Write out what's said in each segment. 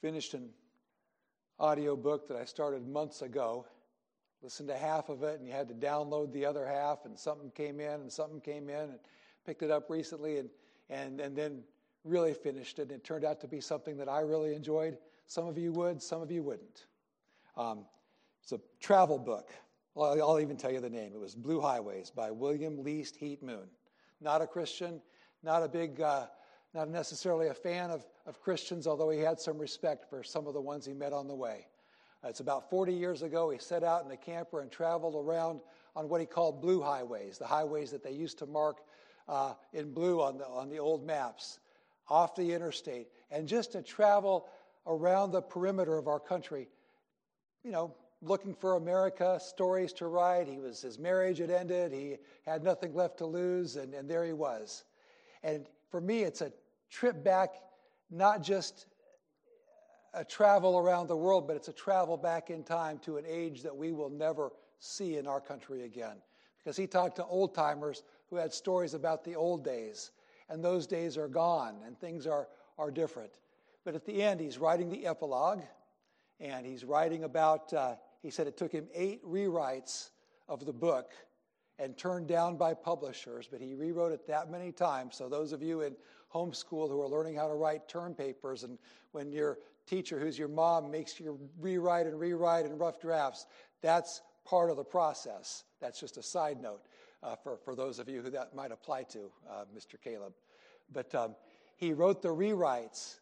finished an audio book that I started months ago. Listened to half of it, and you had to download the other half, and something came in, and something came in, and picked it up recently, and, and, and then really finished it. And it turned out to be something that I really enjoyed. Some of you would, some of you wouldn't. Um, it's a travel book. Well, I'll even tell you the name. It was Blue Highways by William Least Heat Moon. Not a Christian, not a big, uh, not necessarily a fan of, of Christians, although he had some respect for some of the ones he met on the way. It's about 40 years ago. He set out in a camper and traveled around on what he called blue highways, the highways that they used to mark uh, in blue on the, on the old maps, off the interstate. And just to travel around the perimeter of our country, you know, looking for America, stories to write. He was his marriage had ended. He had nothing left to lose, and, and there he was. And for me, it's a trip back, not just a travel around the world, but it's a travel back in time to an age that we will never see in our country again. Because he talked to old timers who had stories about the old days, and those days are gone, and things are, are different. But at the end, he's writing the epilogue, and he's writing about, uh, he said it took him eight rewrites of the book and turned down by publishers, but he rewrote it that many times. So, those of you in homeschool who are learning how to write term papers, and when your teacher, who's your mom, makes you rewrite and rewrite in rough drafts, that's part of the process. That's just a side note uh, for, for those of you who that might apply to, uh, Mr. Caleb. But um, he wrote the rewrites,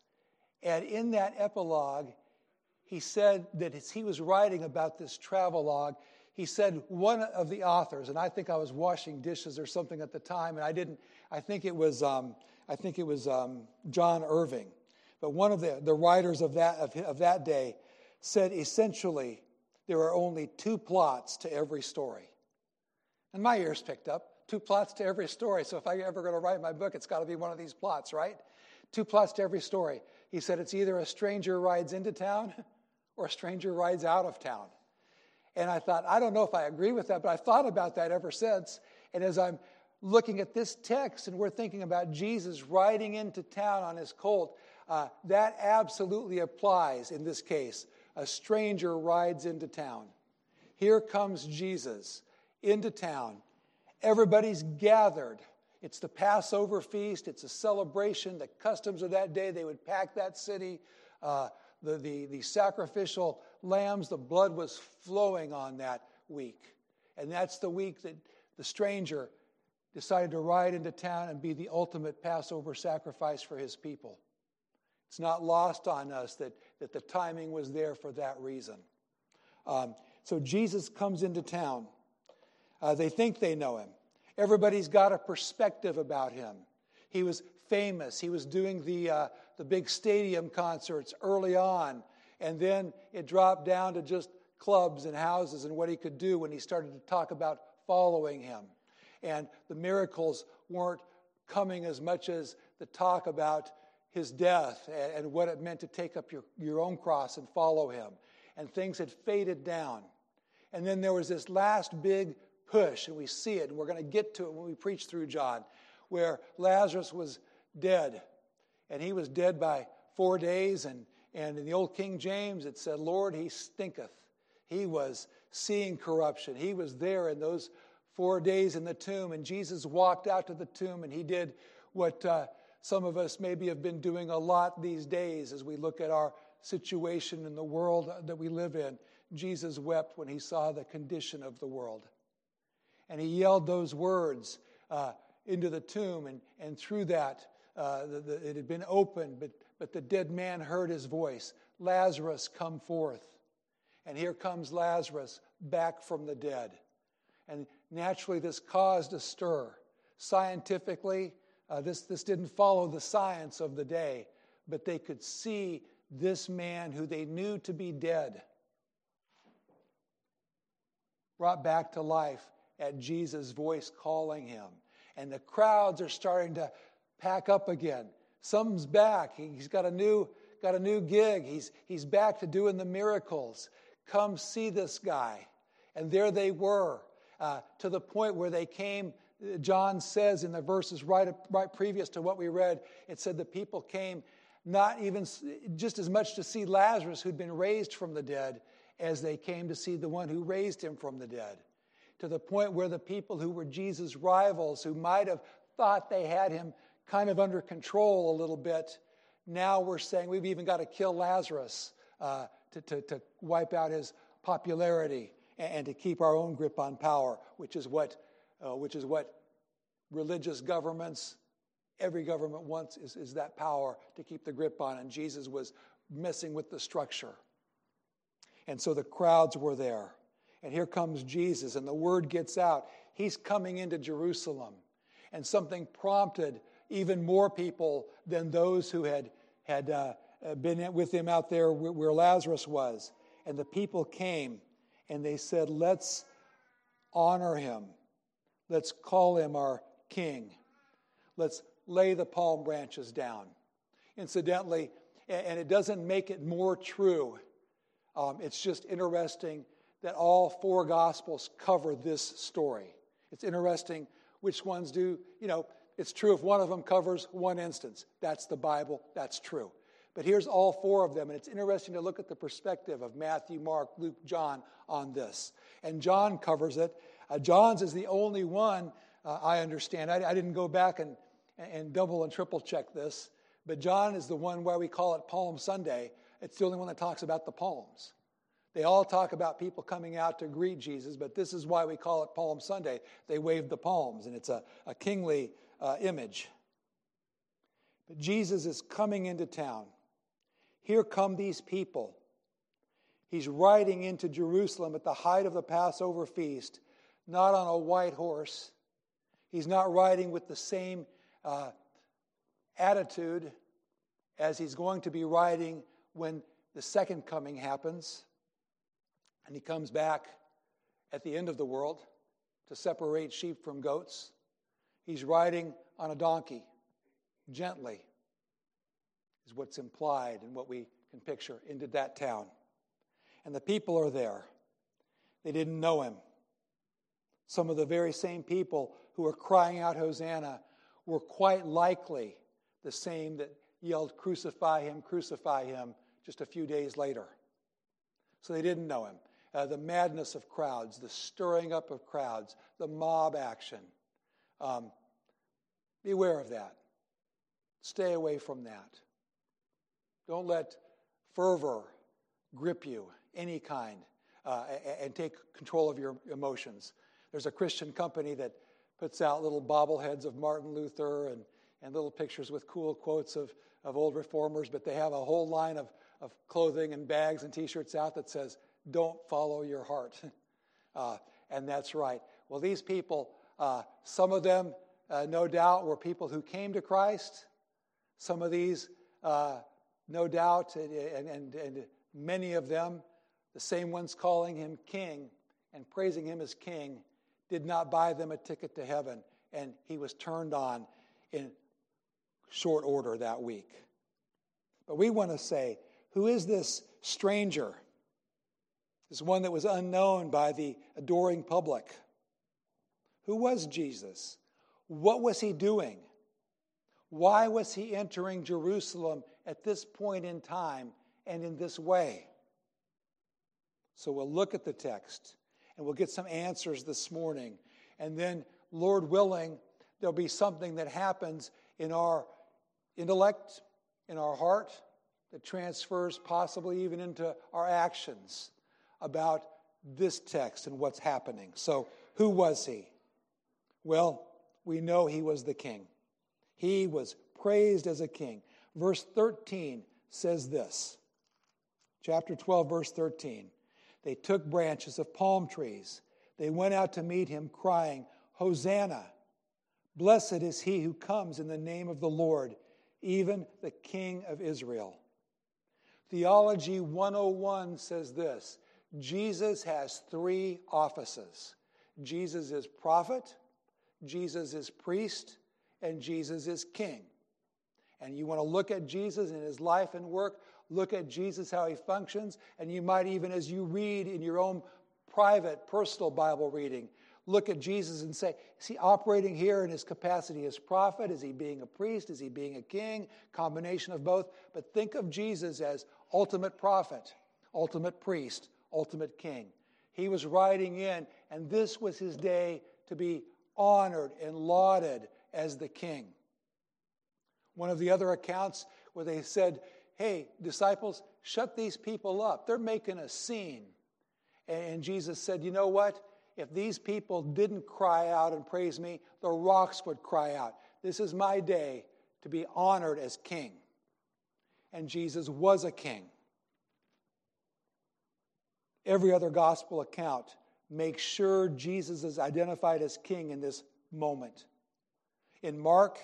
and in that epilogue, he said that as he was writing about this travel log, he said one of the authors, and I think I was washing dishes or something at the time, and I didn't. I think it was. Um, I think it was um, John Irving, but one of the, the writers of that of, of that day said essentially there are only two plots to every story, and my ears picked up two plots to every story. So if I'm ever going to write my book, it's got to be one of these plots, right? Two plots to every story. He said it's either a stranger rides into town or a stranger rides out of town. And I thought, I don't know if I agree with that, but I've thought about that ever since. And as I'm looking at this text and we're thinking about Jesus riding into town on his colt, uh, that absolutely applies in this case. A stranger rides into town. Here comes Jesus into town. Everybody's gathered. It's the Passover feast, it's a celebration. The customs of that day, they would pack that city. Uh, the, the, the sacrificial lambs, the blood was flowing on that week. And that's the week that the stranger decided to ride into town and be the ultimate Passover sacrifice for his people. It's not lost on us that, that the timing was there for that reason. Um, so Jesus comes into town. Uh, they think they know him. Everybody's got a perspective about him. He was famous. He was doing the, uh, the big stadium concerts early on, and then it dropped down to just clubs and houses and what he could do when he started to talk about following him. And the miracles weren't coming as much as the talk about his death and, and what it meant to take up your, your own cross and follow him. And things had faded down. And then there was this last big push, and we see it, and we're going to get to it when we preach through John, where Lazarus was dead. And he was dead by four days. And, and in the old King James, it said, Lord, he stinketh. He was seeing corruption. He was there in those four days in the tomb. And Jesus walked out to the tomb and he did what uh, some of us maybe have been doing a lot these days as we look at our situation in the world that we live in. Jesus wept when he saw the condition of the world. And he yelled those words uh, into the tomb, and, and through that, uh, the, the, it had been opened, but, but the dead man heard his voice Lazarus, come forth. And here comes Lazarus back from the dead. And naturally, this caused a stir. Scientifically, uh, this, this didn't follow the science of the day, but they could see this man who they knew to be dead brought back to life at Jesus' voice calling him. And the crowds are starting to pack up again. Some's back. He's got a new, got a new gig. He's, he's back to doing the miracles. Come see this guy. And there they were, uh, to the point where they came. John says in the verses right, right previous to what we read, it said the people came not even just as much to see Lazarus, who'd been raised from the dead, as they came to see the one who raised him from the dead. To the point where the people who were Jesus' rivals, who might have thought they had him kind of under control a little bit, now we're saying we've even got to kill Lazarus uh, to, to, to wipe out his popularity and, and, to keep our own grip on power, which is what, uh, which is what religious governments, every government wants, is, is that power to keep the grip on. And Jesus was messing with the structure. And so the crowds were there. And here comes Jesus, and the word gets out. He's coming into Jerusalem. And something prompted even more people than those who had, had uh, been with him out there where Lazarus was. And the people came and they said, Let's honor him. Let's call him our king. Let's lay the palm branches down. Incidentally, and it doesn't make it more true, um, it's just interesting that all four gospels cover this story. It's interesting which ones do, you know, it's true if one of them covers one instance. That's the Bible, that's true. But here's all four of them, and it's interesting to look at the perspective of Matthew, Mark, Luke, John on this. And John covers it. Uh, John's is the only one uh, I understand. I, I, didn't go back and, and double and triple check this, but John is the one why we call it Palm Sunday. It's the only one that talks about the palms. They all talk about people coming out to greet Jesus, but this is why we call it Palm Sunday. They wave the palms, and it's a, a kingly uh, image. But Jesus is coming into town. Here come these people. He's riding into Jerusalem at the height of the Passover feast, not on a white horse. He's not riding with the same uh, attitude as he's going to be riding when the second coming happens. And he comes back at the end of the world to separate sheep from goats. He's riding on a donkey, gently, is what's implied and what we can picture into that town. And the people are there. They didn't know him. Some of the very same people who were crying out, Hosanna, were quite likely the same that yelled, Crucify him, crucify him, just a few days later. So they didn't know him. Uh, the madness of crowds, the stirring up of crowds, the mob action. Um, Beware of that. Stay away from that. Don't let fervor grip you, any kind, uh, and take control of your emotions. There's a Christian company that puts out little bobbleheads of Martin Luther and, and little pictures with cool quotes of, of old reformers, but they have a whole line of, of clothing and bags and t shirts out that says, Don't follow your heart. uh, and that's right. Well, these people, uh, some of them uh, no doubt, were people who came to Christ. Some of these, uh, no doubt, and, and, and many of them, the same ones calling him king and praising him as king, did not buy them a ticket to heaven, and he was turned on in short order that week. But we want to say, who is this stranger? This one that was unknown by the adoring public. Who was Jesus? What was he doing? Why was he entering Jerusalem at this point in time and in this way? So we'll look at the text and we'll get some answers this morning. And then, Lord willing, there'll be something that happens in our intellect, in our heart, that transfers possibly even into our actions about this text and what's happening. So, who was he? Well, we know he was the king. He was praised as a king. Verse 13 says this. Chapter 12, verse 13. They took branches of palm trees. They went out to meet him, crying, Hosanna! Blessed is he who comes in the name of the Lord, even the King of Israel. Theology 101 says this Jesus has three offices Jesus is prophet, Jesus is priest and Jesus is king. And you want to look at Jesus and his life and work, look at Jesus, how he functions, and you might even, as you read in your own private, personal Bible reading, look at Jesus and say, is he operating here in his capacity as prophet? Is he being a priest? Is he being a king? Combination of both. But think of Jesus as ultimate prophet, ultimate priest, ultimate king. He was riding in, and this was his day to be honored and lauded as the king. One of the other accounts where they said, Hey, disciples, shut these people up. They're making a scene. And Jesus said, You know what? If these people didn't cry out and praise me, the rocks would cry out. This is my day to be honored as king. And Jesus was a king. Every other gospel account makes sure Jesus is identified as king in this moment. In Mark,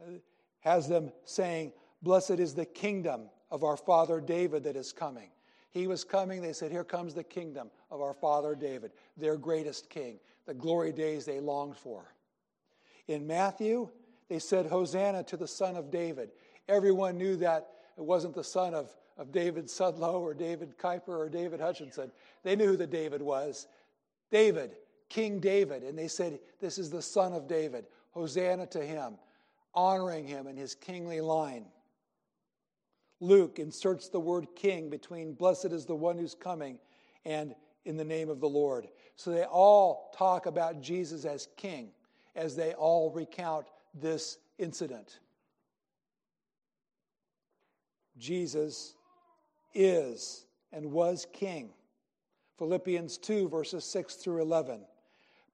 uh, has them saying, Blessed is the kingdom of our father David that is coming. He was coming. They said, Here comes the kingdom of our father David, their greatest king, the glory days they longed for. In Matthew, they said, Hosanna to the son of David. Everyone knew that it wasn't the son of, of David Sudlow or David Kuiper or David Hutchinson. They knew who the David was. David, King David. And they said, This is the son of David. Hosanna to him, honoring him in his kingly line. Luke inserts the word king between blessed is the one who's coming and in the name of the Lord. So they all talk about Jesus as king as they all recount this incident. Jesus is and was king. Philippians 2, verses 6 through 11.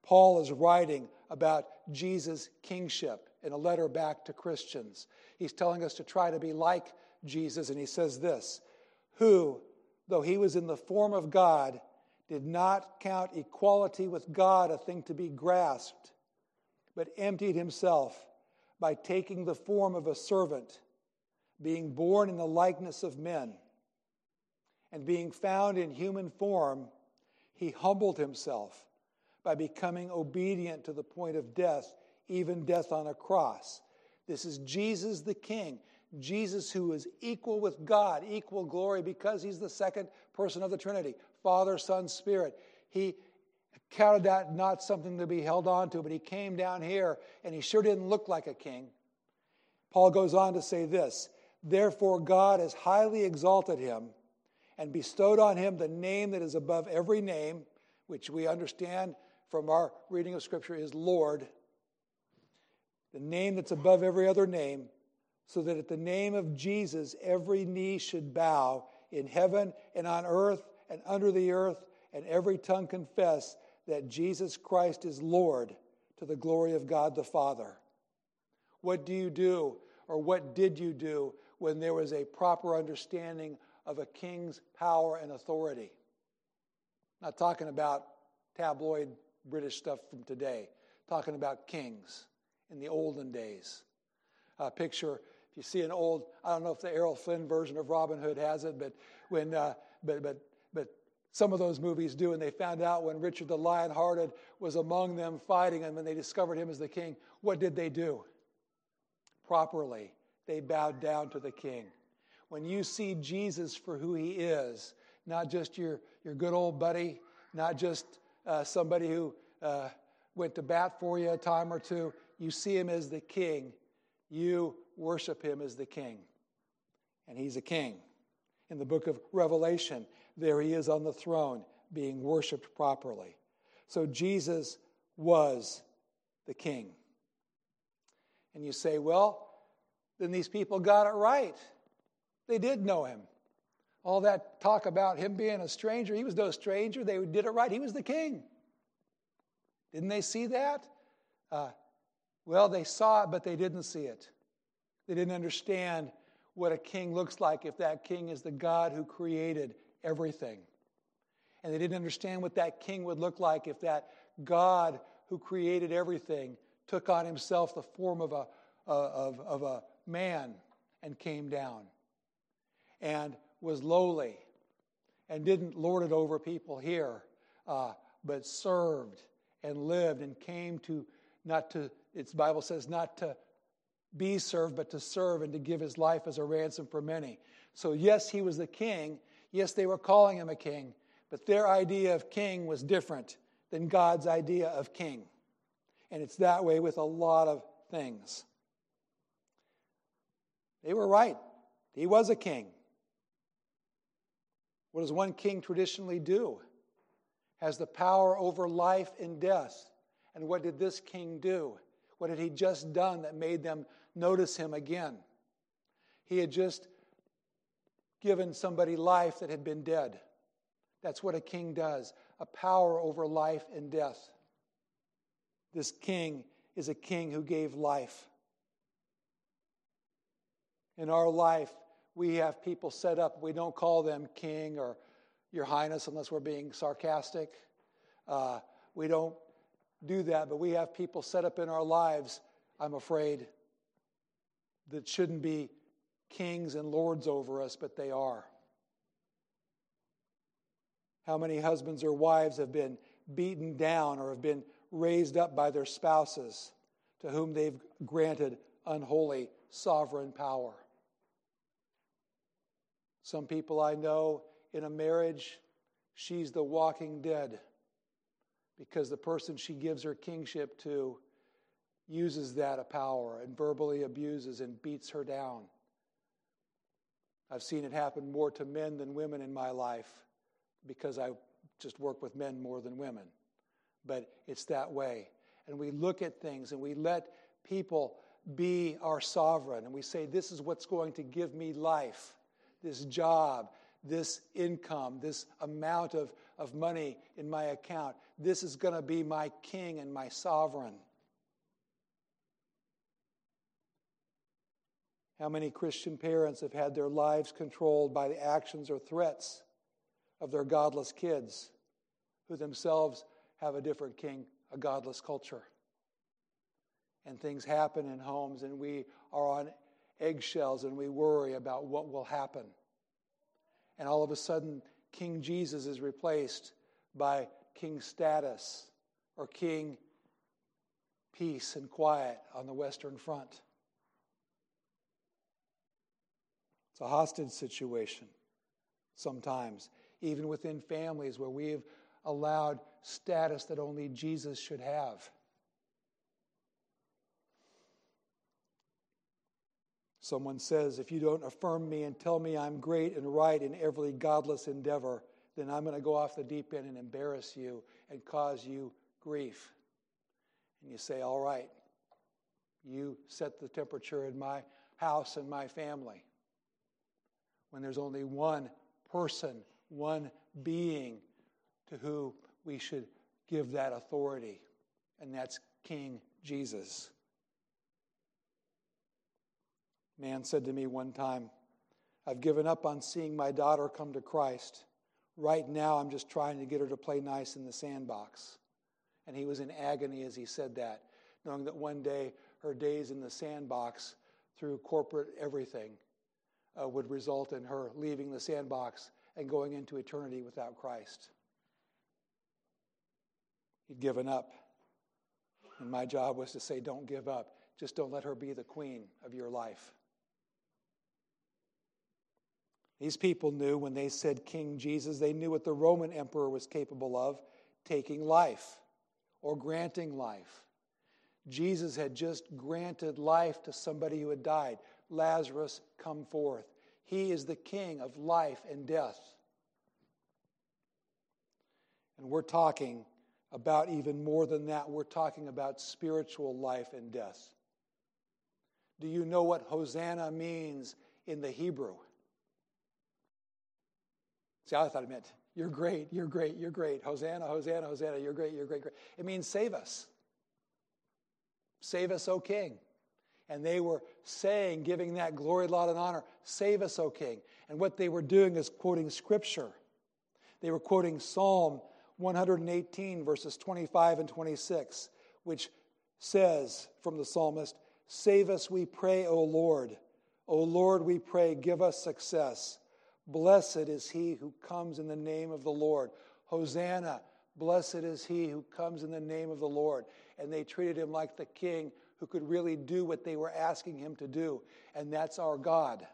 Paul is writing about Jesus' kingship in a letter back to Christians. He's telling us to try to be like Jesus, and he says this Who, though he was in the form of God, did not count equality with God a thing to be grasped, but emptied himself by taking the form of a servant, being born in the likeness of men. And being found in human form, he humbled himself by becoming obedient to the point of death, even death on a cross. This is Jesus the King. Jesus, who is equal with God, equal glory, because he's the second person of the Trinity Father, Son, Spirit. He counted that not something to be held on to, but he came down here and he sure didn't look like a king. Paul goes on to say this Therefore, God has highly exalted him and bestowed on him the name that is above every name, which we understand from our reading of Scripture is Lord, the name that's above every other name so that at the name of Jesus, every knee should bow in heaven and on earth and under the earth, and every tongue confess that Jesus Christ is Lord to the glory of God the Father. What do you do, or what did you do, when there was a proper understanding of a king's power and authority? Not talking about tabloid British stuff from today, talking about kings in the olden days. Uh, picture if you see an old, I don't know if the Errol Flynn version of Robin Hood has it, but when, uh, but, but, but some of those movies do, and they found out when Richard the Lionhearted was among them fighting, and when they discovered him as the king, what did they do? Properly, they bowed down to the king. When you see Jesus for who he is, not just your, your good old buddy, not just uh, somebody who uh, went to bat for you a time or two, you see him as the king. You worship him as the king. And he's a king. In the book of Revelation, there he is on the throne being worshiped properly. So Jesus was the king. And you say, well, then these people got it right. They did know him. All that talk about him being a stranger, he was no stranger. They did it right. He was the king. Didn't they see that? Uh, well, they saw it, but they didn't see it. They didn't understand what a king looks like if that king is the God who created everything. And they didn't understand what that king would look like if that God who created everything took on himself the form of a, of, of a man and came down and was lowly and didn't lord it over people here, uh, but served and lived and came to not to, its Bible says, not to be served, but to serve and to give his life as a ransom for many. So, yes, he was the king. Yes, they were calling him a king, but their idea of king was different than God's idea of king. And it's that way with a lot of things. They were right. He was a king. What does one king traditionally do? Has the power over life and death. And what did this king do? What had he just done that made them notice him again? He had just given somebody life that had been dead. That's what a king does a power over life and death. This king is a king who gave life. In our life, we have people set up. We don't call them king or your highness unless we're being sarcastic. Uh, we don't do that, but we have people set up in our lives, I'm afraid, that shouldn't be kings and lords over us, but they are. How many husbands or wives have been beaten down or have been raised up by their spouses to whom they've granted unholy sovereign power? Some people I know in a marriage, she's the walking dead because the person she gives her kingship to uses that power and verbally abuses and beats her down. I've seen it happen more to men than women in my life because I just work with men more than women. But it's that way. And we look at things and we let people be our sovereign and we say, This is what's going to give me life, this job, this income, this amount of, of money in my account. This is going to be my king and my sovereign. How many Christian parents have had their lives controlled by the actions or threats of their godless kids who themselves have a different king, a godless culture? And things happen in homes, and we are on eggshells and we worry about what will happen. And all of a sudden, King Jesus is replaced by King status or King peace and quiet on the Western Front. It's a hostage situation sometimes, even within families where we've allowed status that only Jesus should have. Someone says, If you don't affirm me and tell me I'm great and right in every godless endeavor, then I'm going to go off the deep end and embarrass you and cause you grief. And you say, All right, you set the temperature in my house and my family when there's only one person, one being to who we should give that authority, and that's King Jesus. Man said to me one time, I've given up on seeing my daughter come to Christ. Right now, I'm just trying to get her to play nice in the sandbox. And he was in agony as he said that, knowing that one day her days in the sandbox through corporate everything uh, would result in her leaving the sandbox and going into eternity without Christ. He'd given up. And my job was to say, don't give up. Just don't let her be the queen of your life. These people knew when they said King Jesus, they knew what the Roman emperor was capable of taking life or granting life. Jesus had just granted life to somebody who had died. Lazarus, come forth. He is the king of life and death. And we're talking about even more than that. We're talking about spiritual life and death. Do you know what Hosanna means in the Hebrew? See, I thought it meant, you're great, you're great, you're great. Hosanna, Hosanna, Hosanna, you're great, you're great, great. It means save us. Save us, O King. And they were saying, giving that glory, laud, and honor, save us, O King. And what they were doing is quoting Scripture. They were quoting Psalm 118, verses 25 and 26, which says from the psalmist, Save us, we pray, O Lord. O Lord, we pray, give us success. Blessed is he who comes in the name of the Lord. Hosanna, blessed is he who comes in the name of the Lord. And they treated him like the king who could really do what they were asking him to do, and that's our God.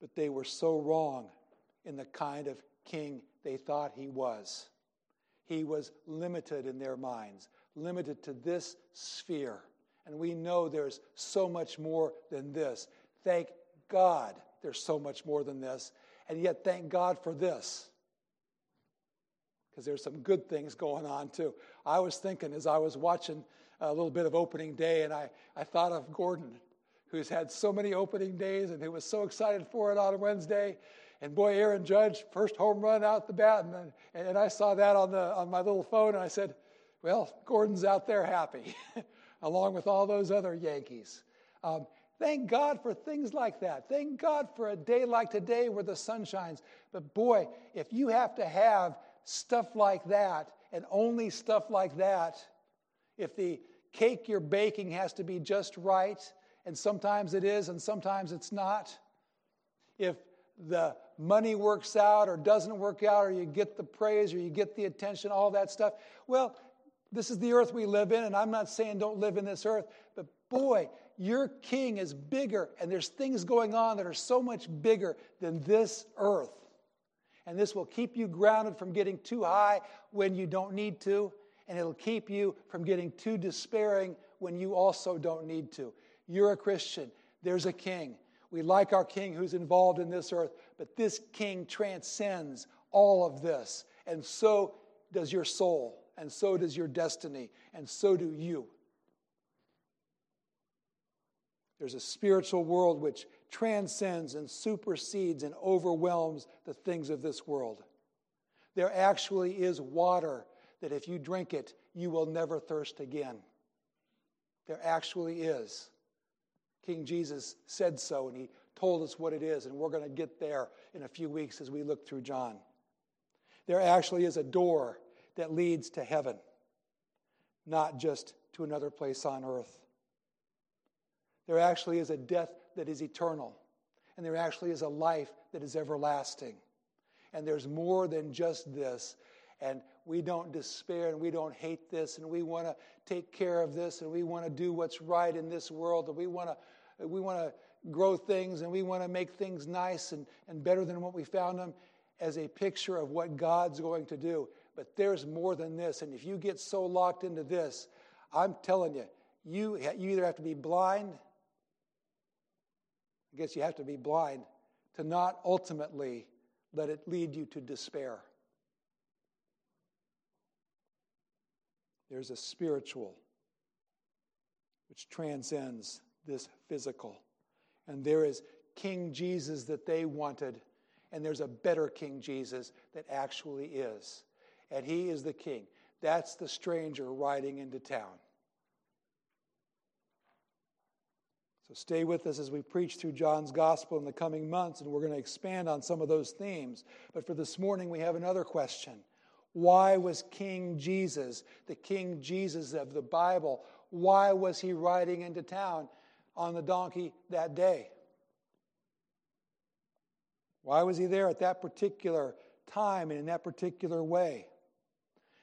But they were so wrong in the kind of king they thought he was. He was limited in their minds, limited to this sphere. And we know there's so much more than this. Thank God there's so much more than this. And yet, thank God for this. Because there's some good things going on too. I was thinking as I was watching a little bit of opening day, and I, I thought of Gordon, who's had so many opening days and who was so excited for it on Wednesday. And boy, Aaron Judge, first home run out the bat. And, and I saw that on, the, on my little phone, and I said, Well, Gordon's out there happy, along with all those other Yankees. Um, thank God for things like that. Thank God for a day like today where the sun shines. But boy, if you have to have stuff like that and only stuff like that, if the cake you're baking has to be just right, and sometimes it is and sometimes it's not, if the money works out or doesn't work out, or you get the praise or you get the attention, all that stuff. Well, this is the earth we live in, and I'm not saying don't live in this earth, but boy, your king is bigger, and there's things going on that are so much bigger than this earth. And this will keep you grounded from getting too high when you don't need to, and it'll keep you from getting too despairing when you also don't need to. You're a Christian, there's a king. We like our king who's involved in this earth, but this king transcends all of this. And so does your soul, and so does your destiny, and so do you. There's a spiritual world which transcends and supersedes and overwhelms the things of this world. There actually is water that if you drink it, you will never thirst again. There actually is. King Jesus said so, and he told us what it is, and we're going to get there in a few weeks as we look through John. There actually is a door that leads to heaven, not just to another place on earth. There actually is a death that is eternal, and there actually is a life that is everlasting. And there's more than just this. And we don't despair and we don't hate this, and we want to take care of this, and we want to do what's right in this world, and we want to we want to grow things and we want to make things nice and, and better than what we found them as a picture of what God's going to do. But there's more than this. And if you get so locked into this, I'm telling you, you, you either have to be blind, I guess you have to be blind, to not ultimately let it lead you to despair. There's a spiritual which transcends this physical. And there is King Jesus that they wanted, and there's a better King Jesus that actually is. And he is the king. That's the stranger riding into town. So stay with us as we preach through John's gospel in the coming months, and we're going to expand on some of those themes. But for this morning, we have another question. Why was King Jesus, the King Jesus of the Bible, why was he riding into town? on the donkey that day? Why was he there at that particular time and in that particular way?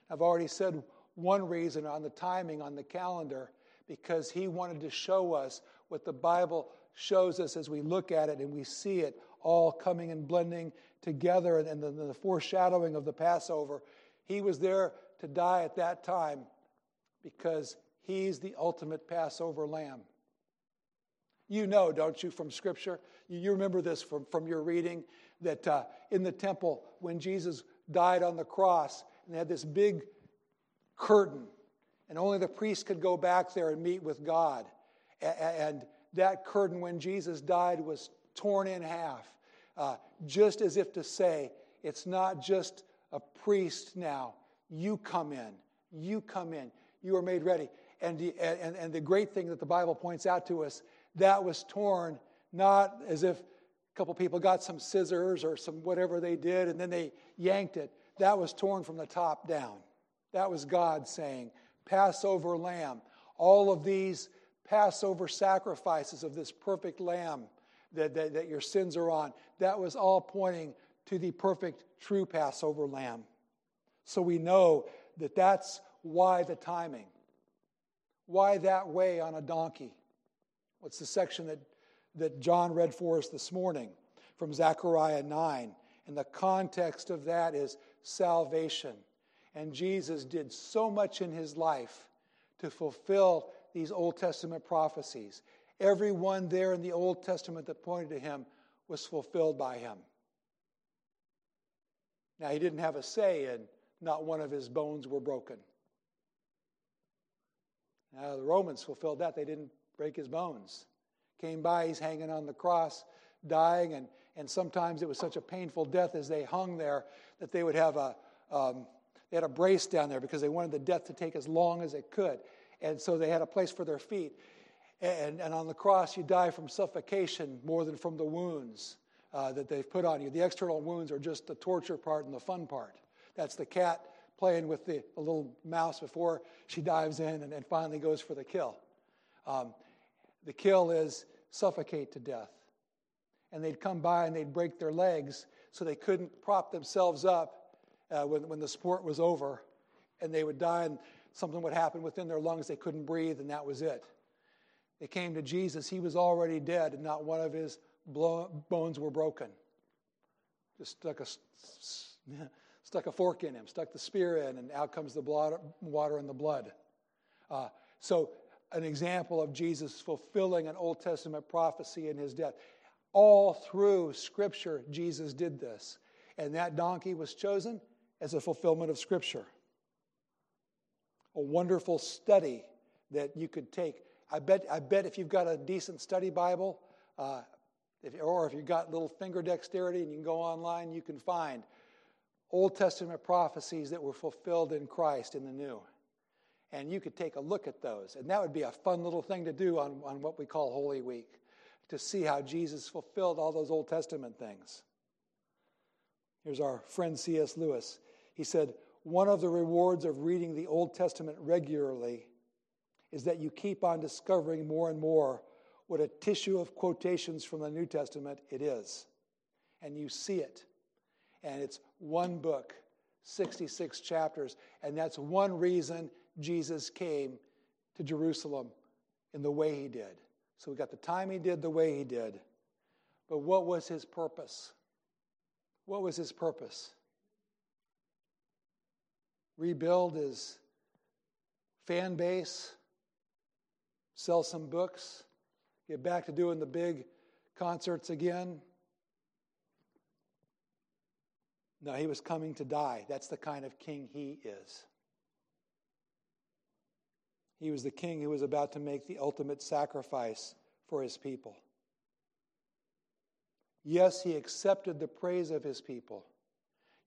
I've already said one reason on the timing on the calendar because he wanted to show us what the Bible shows us as we look at it and we see it all coming and blending together and the, the foreshadowing of the Passover. He was there to die at that time because he's the ultimate Passover lamb. You know, don't you, from Scripture? You remember this from, from your reading that uh, in the temple, when Jesus died on the cross, and they had this big curtain, and only the priest could go back there and meet with God. And that curtain, when Jesus died, was torn in half, uh, just as if to say, it's not just a priest now. You come in. You come in. You are made ready. And the, and, and the great thing that the Bible points out to us that was torn, not as if a couple people got some scissors or some whatever they did and then they yanked it. That was torn from the top down. That was God saying, Passover lamb. All of these Passover sacrifices of this perfect lamb that, that, that your sins are on, that was all pointing to the perfect, true Passover lamb. So we know that that's why the timing. Why that way on a donkey? What's the section that, that John read for us this morning from Zechariah 9? And the context of that is salvation. And Jesus did so much in his life to fulfill these Old Testament prophecies. Every one there in the Old Testament that pointed to him was fulfilled by him. Now, he didn't have a say in not one of his bones were broken. Now, the Romans fulfilled that. They didn't break his bones. Came by, he's hanging on the cross, dying, and, and sometimes it was such a painful death as they hung there that they would have a, um, they had a brace down there because they wanted the death to take as long as it could. And so they had a place for their feet. And, and on the cross, you die from suffocation more than from the wounds uh, that they've put on you. The external wounds are just the torture part and the fun part. That's the cat playing with the, the little mouse before she dives in and, and finally goes for the kill. Um, the kill is suffocate to death. And they'd come by and they'd break their legs so they couldn't prop themselves up uh, when, when the sport was over. And they would die, and something would happen within their lungs. They couldn't breathe, and that was it. They came to Jesus. He was already dead, and not one of his bones were broken. Just stuck a, stuck a fork in him, stuck the spear in, and out comes the blood, water and the blood. Uh, so, an example of Jesus fulfilling an Old Testament prophecy in his death. All through Scripture, Jesus did this. And that donkey was chosen as a fulfillment of Scripture. A wonderful study that you could take. I bet, I bet if you've got a decent study Bible, uh, if, or if you've got little finger dexterity and you can go online, you can find Old Testament prophecies that were fulfilled in Christ in the New. And you could take a look at those. And that would be a fun little thing to do on, on what we call Holy Week, to see how Jesus fulfilled all those Old Testament things. Here's our friend C.S. Lewis. He said, One of the rewards of reading the Old Testament regularly is that you keep on discovering more and more what a tissue of quotations from the New Testament it is. And you see it. And it's one book, 66 chapters. And that's one reason Jesus came to Jerusalem in the way he did. So we got the time he did, the way he did. But what was his purpose? What was his purpose? Rebuild his fan base, sell some books, get back to doing the big concerts again. No, he was coming to die. That's the kind of king he is. He was the king who was about to make the ultimate sacrifice for his people. Yes, he accepted the praise of his people.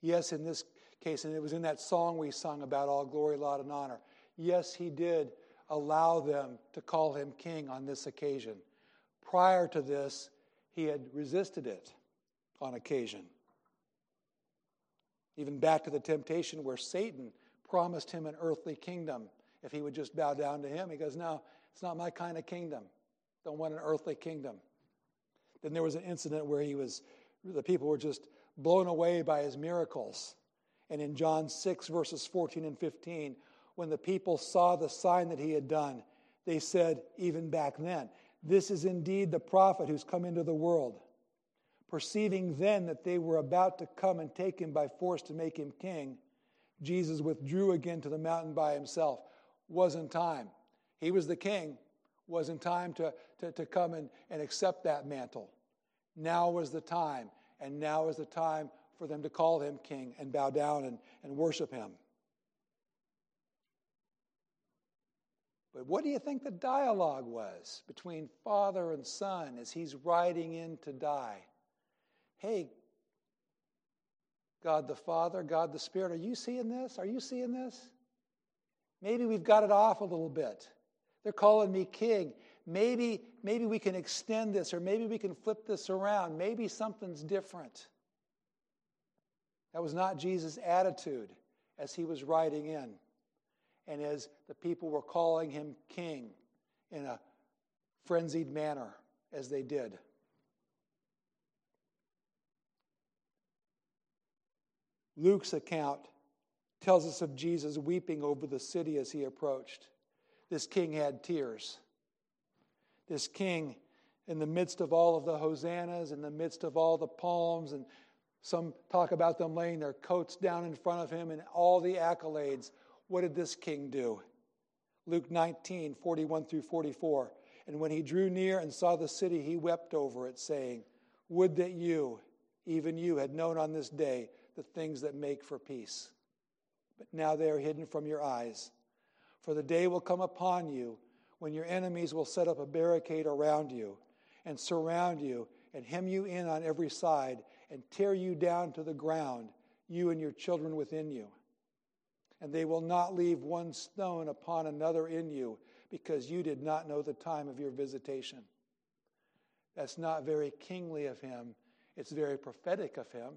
Yes, in this case, and it was in that song we sung about all glory, laud, and honor. Yes, he did allow them to call him king on this occasion. Prior to this, he had resisted it on occasion. Even back to the temptation where Satan promised him an earthly kingdom if he would just bow down to him. He goes, No, it's not my kind of kingdom. Don't want an earthly kingdom. Then there was an incident where he was, the people were just blown away by his miracles. And in John 6, verses 14 and 15, when the people saw the sign that he had done, they said, even back then, This is indeed the prophet who's come into the world. Perceiving then that they were about to come and take him by force to make him king, Jesus withdrew again to the mountain by himself wasn't time. He was the king, wasn't time to, to, to come and, and accept that mantle. Now was the time, and now is the time for them to call him king and bow down and, and worship him. But what do you think the dialogue was between father and son as he's riding in to die? Hey, God the Father, God the Spirit, are you seeing this? Are you seeing this? Maybe we've got it off a little bit. They're calling me king. Maybe, maybe we can extend this, or maybe we can flip this around. Maybe something's different. That was not Jesus' attitude as he was riding in and as the people were calling him king in a frenzied manner as they did. Luke's account tells us of Jesus weeping over the city as he approached. This king had tears. This king, in the midst of all of the hosannas, in the midst of all the palms and Some talk about them laying their coats down in front of him and all the accolades. What did this king do? Luke 19, 41 through 44. And when he drew near and saw the city, he wept over it, saying, Would that you, even you, had known on this day the things that make for peace. But now they are hidden from your eyes. For the day will come upon you when your enemies will set up a barricade around you and surround you and hem you in on every side and tear you down to the ground, you and your children within you. And they will not leave one stone upon another in you because you did not know the time of your visitation. That's not very kingly of him, it's very prophetic of him.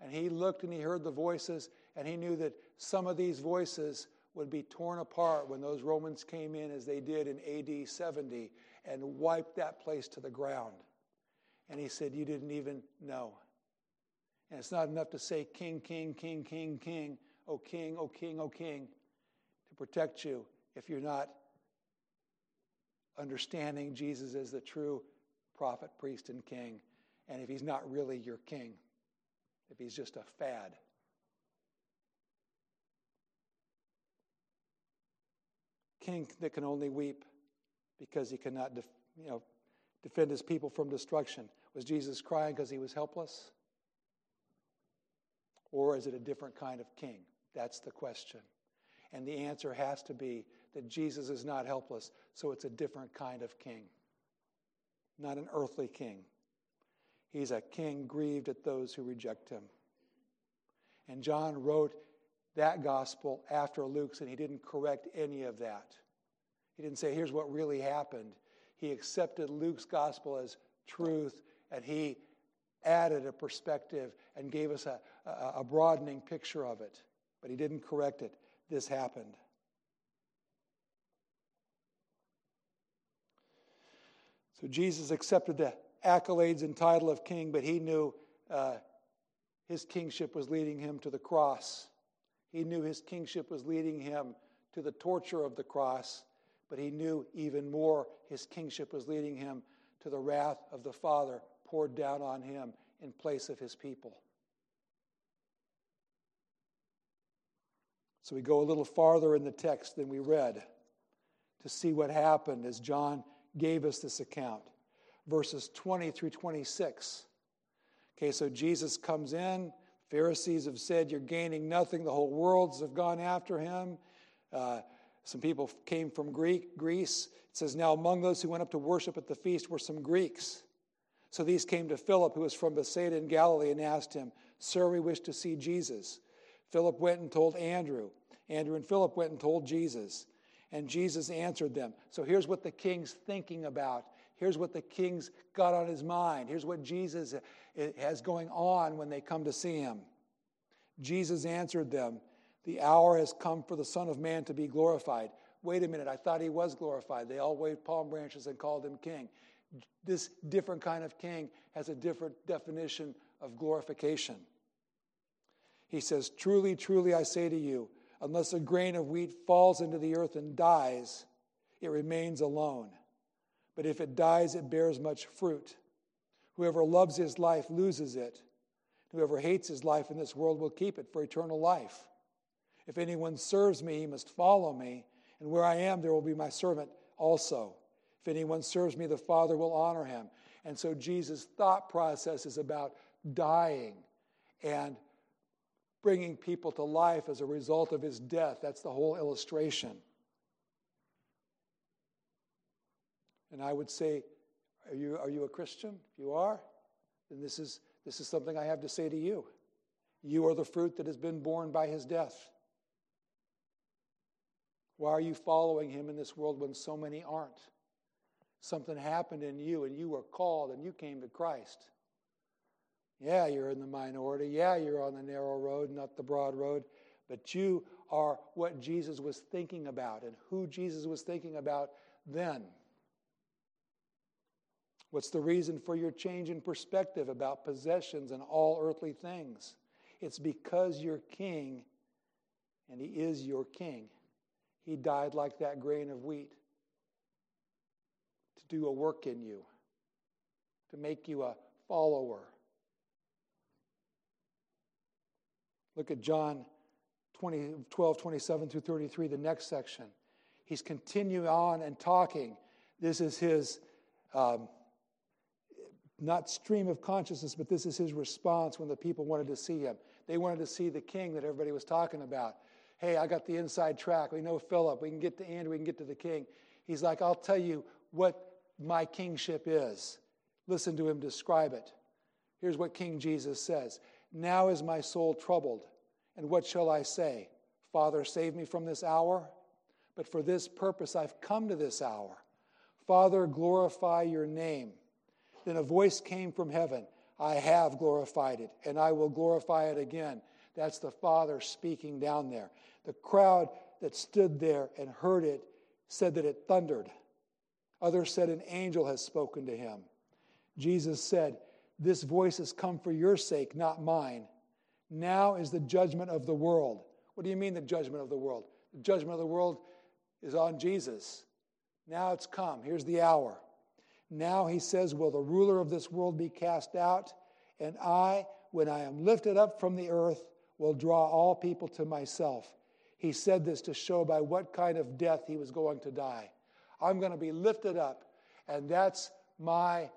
And he looked and he heard the voices, and he knew that some of these voices would be torn apart when those Romans came in, as they did in AD 70, and wiped that place to the ground. And he said, You didn't even know. And it's not enough to say, King, King, King, King, King, O King, O King, O King, to protect you if you're not understanding Jesus as the true prophet, priest, and king, and if he's not really your king if he's just a fad. King that can only weep because he cannot def, you know, defend his people from destruction. Was Jesus crying because he was helpless? Or is it a different kind of king? That's the question. And the answer has to be that Jesus is not helpless, so it's a different kind of king, not an earthly king. He's a king grieved at those who reject him. And John wrote that gospel after Luke's, and he didn't correct any of that. He didn't say, here's what really happened. He accepted Luke's gospel as truth, and he added a perspective and gave us a, a, a broadening picture of it. But he didn't correct it. This happened. So Jesus accepted the accolades and title of king, but he knew uh, his kingship was leading him to the cross. He knew his kingship was leading him to the torture of the cross, but he knew even more his kingship was leading him to the wrath of the Father poured down on him in place of his people. So we go a little farther in the text than we read to see what happened as John gave us this account verses 20 through 26. Okay, so Jesus comes in. Pharisees have said, You're gaining nothing. The whole worlds have gone after him. Uh, some people came from Greek, Greece. It says, Now among those who went up to worship at the feast were some Greeks. So these came to Philip, who was from Bethsaida in Galilee, and asked him, Sir, we wish to see Jesus. Philip went and told Andrew. Andrew and Philip went and told Jesus. And Jesus answered them. So here's what the king's thinking about Here's what the king's got on his mind. Here's what Jesus eh, has going on when they come to see him. Jesus answered them, The hour has come for the Son of Man to be glorified. Wait a minute, I thought he was glorified. They all waved palm branches and called him king. This different kind of king has a different definition of glorification. He says, Truly, truly, I say to you, unless a grain of wheat falls into the earth and dies, it remains alone but if it dies, it bears much fruit. Whoever loves his life loses it. Whoever hates his life in this world will keep it for eternal life. If anyone serves me, he must follow me, and where I am, there will be my servant also. If anyone serves me, the Father will honor him. And so Jesus' thought process is about dying and bringing people to life as a result of his death. That's the whole illustration. And I would say, are you, are you a Christian? If you are, then this is, this is something I have to say to you. You are the fruit that has been born by his death. Why are you following him in this world when so many aren't? Something happened in you and you were called and you came to Christ. Yeah, you're in the minority. Yeah, you're on the narrow road, not the broad road. But you are what Jesus was thinking about and who Jesus was thinking about then. What's the reason for your change in perspective about possessions and all earthly things? It's because you're king, and he is your king. He died like that grain of wheat to do a work in you, to make you a follower. Look at John 20, 12, 27 through 33, the next section. He's continuing on and talking. This is his, um, not stream of consciousness, but this is his response when the people wanted to see him. They wanted to see the king that everybody was talking about. Hey, I got the inside track. We know Philip. We can get to Andrew. We can get to the king. He's like, I'll tell you what my kingship is. Listen to him describe it. Here's what King Jesus says Now is my soul troubled, and what shall I say? Father, save me from this hour? But for this purpose I've come to this hour. Father, glorify your name. Then a voice came from heaven I have glorified it, and I will glorify it again. That's the Father speaking down there. The crowd that stood there and heard it said that it thundered. Others said, An angel has spoken to him. Jesus said, This voice has come for your sake, not mine. Now is the judgment of the world. What do you mean, the judgment of the world? The judgment of the world is on Jesus. Now it's come. Here's the hour. Now he says, Will the ruler of this world be cast out? And I, when I am lifted up from the earth, will draw all people to myself. He said this to show by what kind of death he was going to die. I'm going to be lifted up, and that's my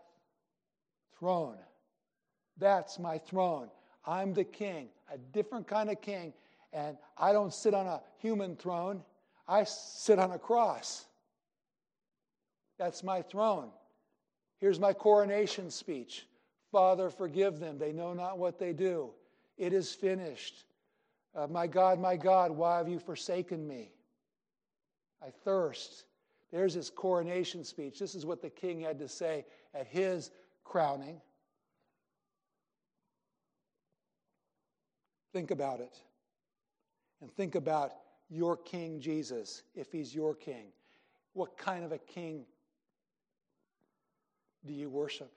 throne. That's my throne. I'm the king, a different kind of king, and I don't sit on a human throne, I sit on a cross. That's my throne. Here's my coronation speech Father, forgive them. They know not what they do. It is finished. Uh, my God, my God, why have you forsaken me? I thirst. There's his coronation speech. This is what the king had to say at his crowning. Think about it. And think about your King Jesus, if he's your king. What kind of a king do you worship?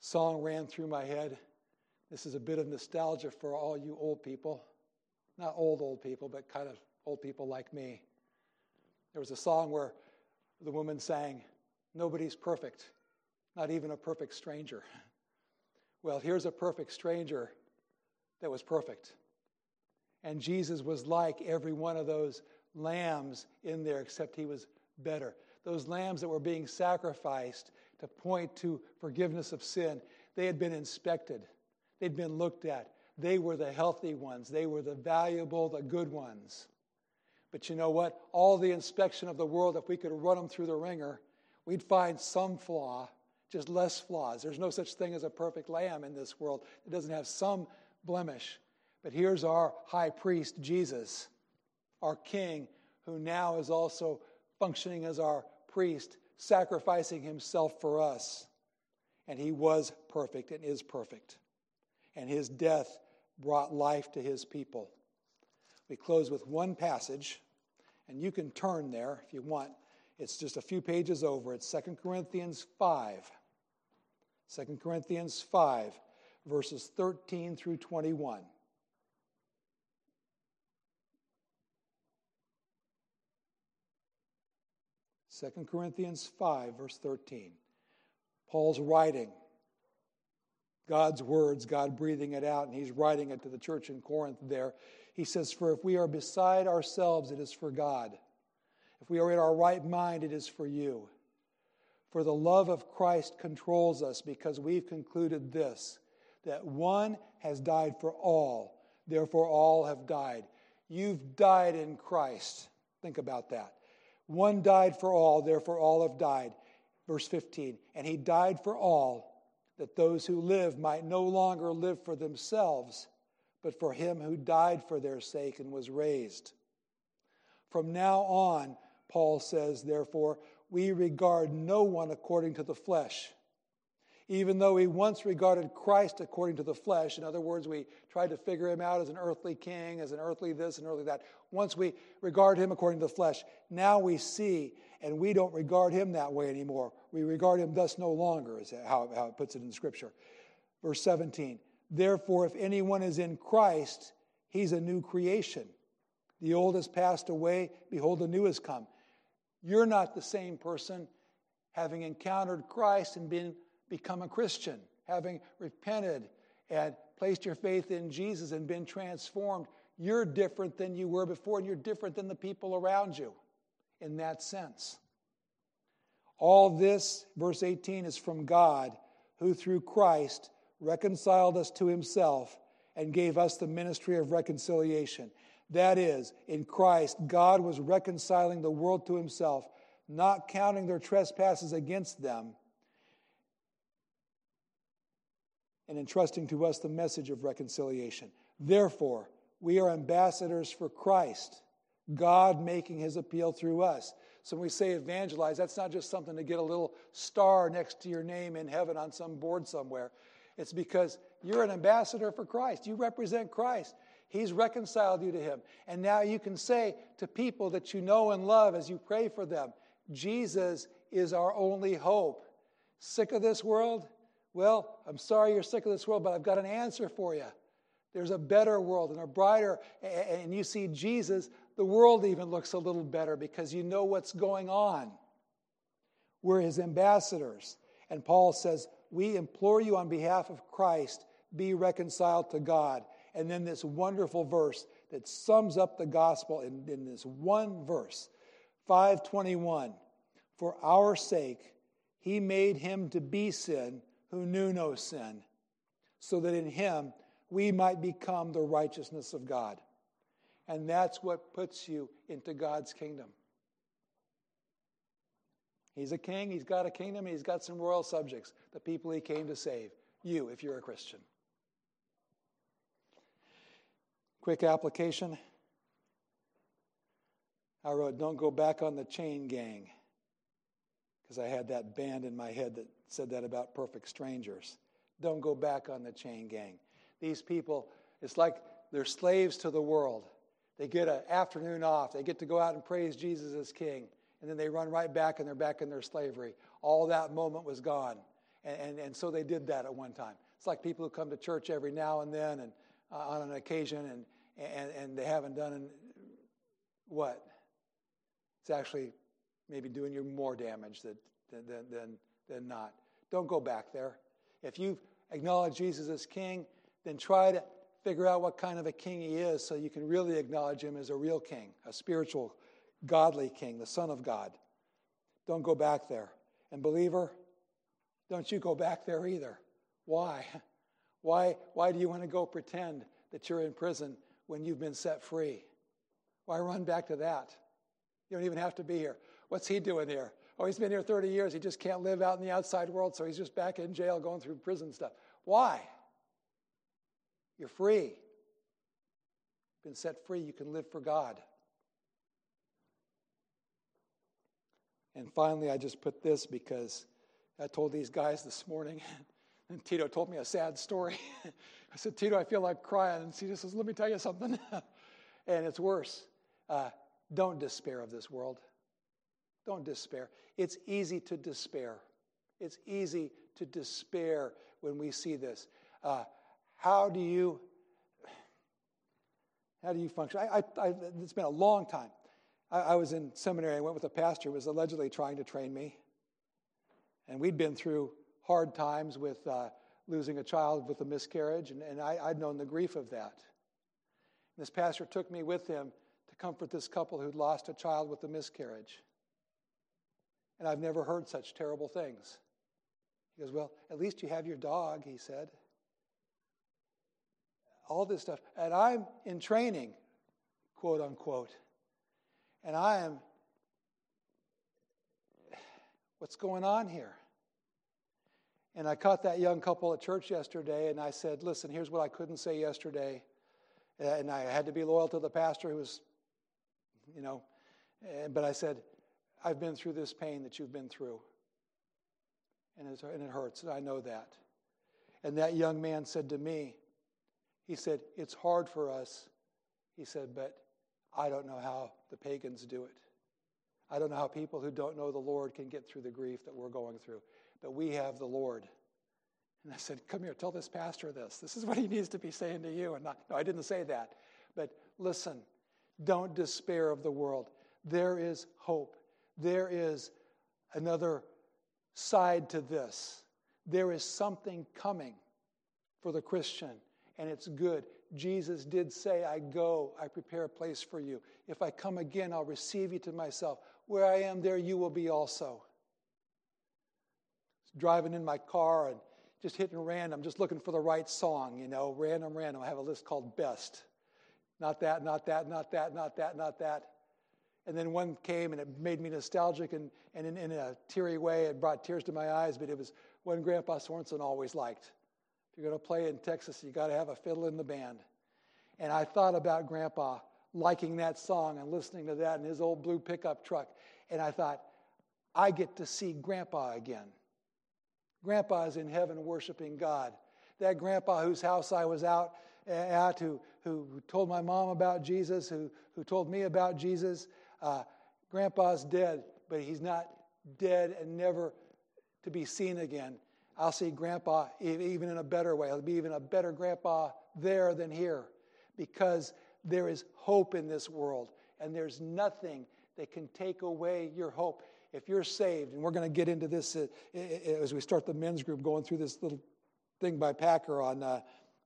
Song ran through my head. This is a bit of nostalgia for all you old people. Not old, old people, but kind of old people like me. There was a song where the woman sang, Nobody's perfect, not even a perfect stranger. Well, here's a perfect stranger that was perfect. And Jesus was like every one of those lambs in there, except he was better those lambs that were being sacrificed to point to forgiveness of sin, they had been inspected, they'd been looked at. They were the healthy ones, they were the valuable, the good ones. But you know what? All the inspection of the world, if we could run them through the wringer, we'd find some flaw, just less flaws. There's no such thing as a perfect lamb in this world that doesn't have some blemish. But here's our high priest, Jesus, our king, who now is also functioning as our priest sacrificing himself for us. And he was perfect and is perfect. And his death brought life to his people. We close with one passage, and you can turn there if you want. It's just a few pages over. It's 2 Corinthians 5. 2 Corinthians 5, verses 13 through 21. Second Corinthians 5, verse 13. Paul's writing God's words, God breathing it out, and he's writing it to the church in Corinth there. He says, For if we are beside ourselves, it is for God. If we are in our right mind, it is for you. For the love of Christ controls us because we've concluded this that one has died for all, therefore all have died. You've died in Christ. Think about that. One died for all, therefore all have died. Verse 15. And he died for all, that those who live might no longer live for themselves, but for him who died for their sake and was raised. From now on, Paul says, therefore, we regard no one according to the flesh even though we once regarded Christ according to the flesh, in other words, we tried to figure him out as an earthly king, as an earthly this and earthly that. Once we regard him according to the flesh, now we see, and we don't regard him that way anymore. We regard him thus no longer, is how, how it puts it in Scripture. Verse 17 Therefore, if anyone is in Christ, he's a new creation. The old has passed away, behold, the new has come. You're not the same person having encountered Christ and been become a Christian, having repented and placed your faith in Jesus and been transformed, you're different than you were before, and you're different than the people around you in that sense. All this, verse 18, is from God, who through Christ reconciled us to himself and gave us the ministry of reconciliation. That is, in Christ, God was reconciling the world to himself, not counting their trespasses against them, and entrusting to us the message of reconciliation. Therefore, we are ambassadors for Christ, God making his appeal through us. So when we say evangelize, that's not just something to get a little star next to your name in heaven on some board somewhere. It's because you're an ambassador for Christ. You represent Christ. He's reconciled you to Him. And now you can say to people that you know and love as you pray for them, Jesus is our only hope. Sick of this world? Well, I'm sorry you're sick of this world, but I've got an answer for you. There's a better world and a brighter, and you see Jesus, the world even looks a little better because you know what's going on. We're his ambassadors. And Paul says, We implore you on behalf of Christ, be reconciled to God. And then this wonderful verse that sums up the gospel in, in this one verse 521 For our sake, he made him to be sin who knew no sin, so that in him we might become the righteousness of God. And that's what puts you into God's kingdom. He's a king, he's got a kingdom, he's got some royal subjects, the people he came to save. You, if you're a Christian. Quick application. I wrote, Don't go back on the chain gang, because I had that band in my head that said that about perfect strangers. Don't go back on the chain gang. These people, it's like they're slaves to the world. They get an afternoon off. They get to go out and praise Jesus as King. And then they run right back and they're back in their slavery. All that moment was gone. And, and, and so they did that at one time. It's like people who come to church every now and then and uh, on an occasion and, and, and they haven't done what? It's actually maybe doing you more damage than, than, than, than not. Don't go back there. If you acknowledge Jesus as King, then try to figure out what kind of a king he is so you can really acknowledge him as a real king, a spiritual, godly king, the Son of God. Don't go back there. And, believer, don't you go back there either. Why? Why, why do you want to go pretend that you're in prison when you've been set free? Why run back to that? You don't even have to be here. What's he doing here? Oh, he's been here 30 years. He just can't live out in the outside world, so he's just back in jail going through prison stuff. Why? You're free. you Been set free. You can live for God. And finally, I just put this because I told these guys this morning, and Tito told me a sad story. I said, Tito, I feel like crying. And Tito says, Let me tell you something. and it's worse. Uh, don't despair of this world. Don't despair. It's easy to despair. It's easy to despair when we see this. Uh, how do you how do you function? I, I, I, it's been a long time. I, was in seminary. I went with a pastor who was allegedly trying to train me, and we'd been through hard times with uh, losing a child with a miscarriage, and, and I, I'd known the grief of that. And this pastor took me with him to comfort this couple who'd lost a child with a miscarriage. And I've never heard such terrible things. He goes, Well, at least you have your dog, he said all this stuff. And I'm in training, quote unquote. And I am, what's going on here? And I caught that young couple at church yesterday, and I said, Listen, here's what I couldn't say yesterday. And I had to be loyal to the pastor who was, you know, but I said, I've been through this pain that you've been through. And, and it hurts, and I know that. And that young man said to me, he said, It's hard for us. He said, But I don't know how the pagans do it. I don't know how people who don't know the Lord can get through the grief that we're going through. But we have the Lord. And I said, Come here, tell this pastor this. This is what he needs to be saying to you. And no, I didn't say that. But listen, don't despair of the world. There is hope. There is another side to this. There is something coming for the Christian, and it's good. Jesus did say, I go, I prepare a place for you. If I come again, I'll receive you to myself. Where I am, there you will be also. Driving in my car and just hitting random, just looking for the right song, you know, random, random. I have a list called best. Not that, not that, not that, not that, not that. And then one came and it made me nostalgic and, and in, in a teary way, it brought tears to my eyes, but it was one Grandpa Sorensen always liked. If you're going to play in Texas, you got to have a fiddle in the band. And I thought about Grandpa liking that song and listening to that in his old blue pickup truck. And I thought, I get to see Grandpa again. Grandpa is in heaven worshiping God. That grandpa whose house I was out at, who, who told my mom about Jesus, who, who told me about Jesus, uh, grandpa's dead, but he's not dead and never to be seen again. I'll see grandpa even in a better way. I'll be even a better grandpa there than here because there is hope in this world and there's nothing that can take away your hope. If you're saved, and we're going to get into this uh, as we start the men's group going through this little thing by Packer on uh,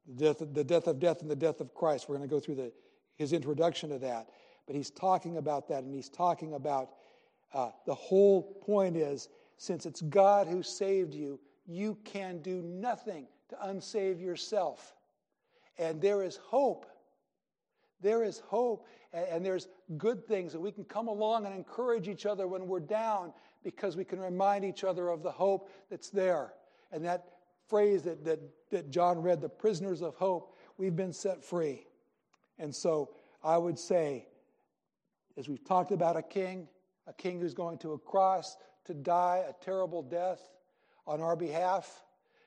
the, death, the death of death and the death of Christ. We're going to go through the, his introduction to that. But he's talking about that, and he's talking about uh, the whole point is since it's God who saved you, you can do nothing to unsave yourself. And there is hope. There is hope, and, and there's good things that we can come along and encourage each other when we're down because we can remind each other of the hope that's there. And that phrase that, that, that John read, the prisoners of hope, we've been set free. And so I would say, as we've talked about a king, a king who's going to a cross to die a terrible death on our behalf.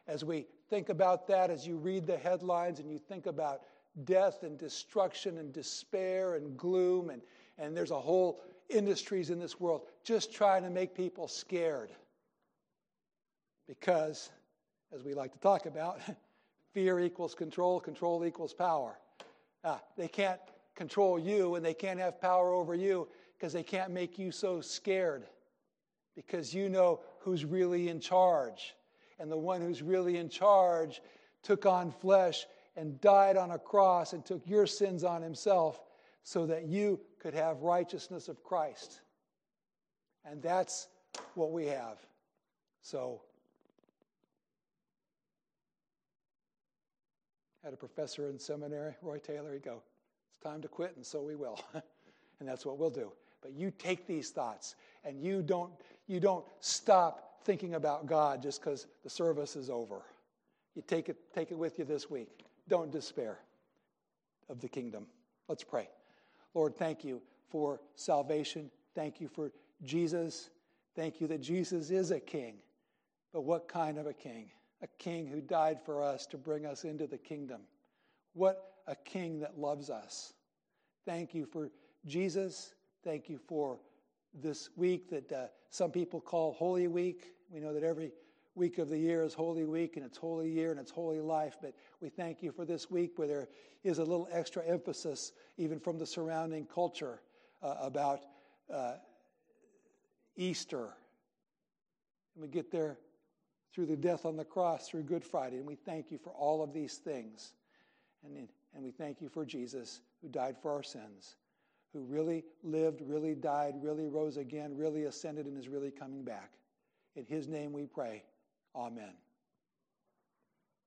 As we think about that, as you read the headlines and you think about death and destruction and despair and gloom, and, and there's a whole industries in this world just trying to make people scared. Because, as we like to talk about, fear equals control, control equals power. Ah, they can't control you and they can't have power over you because they can't make you so scared because you know who's really in charge. And the one who's really in charge took on flesh and died on a cross and took your sins on himself so that you could have righteousness of Christ. And that's what we have. So, had a professor in seminary, Roy Taylor, he'd go, It's time to quit, and so we will. and that's what we'll do. But you take these thoughts and you don't, you don't stop thinking about God just because the service is over. You take it, take it with you this week. Don't despair of the kingdom. Let's pray. Lord, thank you for salvation. Thank you for Jesus. Thank you that Jesus is a king. But what kind of a king? A king who died for us to bring us into the kingdom. What a king that loves us. Thank you for Jesus. Thank you for this week that uh, some people call Holy Week. We know that every week of the year is Holy Week and it's Holy Year and it's Holy Life, but we thank you for this week where there is a little extra emphasis, even from the surrounding culture, uh, about uh, Easter. And we get there through the death on the cross, through Good Friday, and we thank you for all of these things. And, and we thank you for Jesus who died for our sins who really lived, really died, really rose again, really ascended, and is really coming back. In his name we pray. Amen.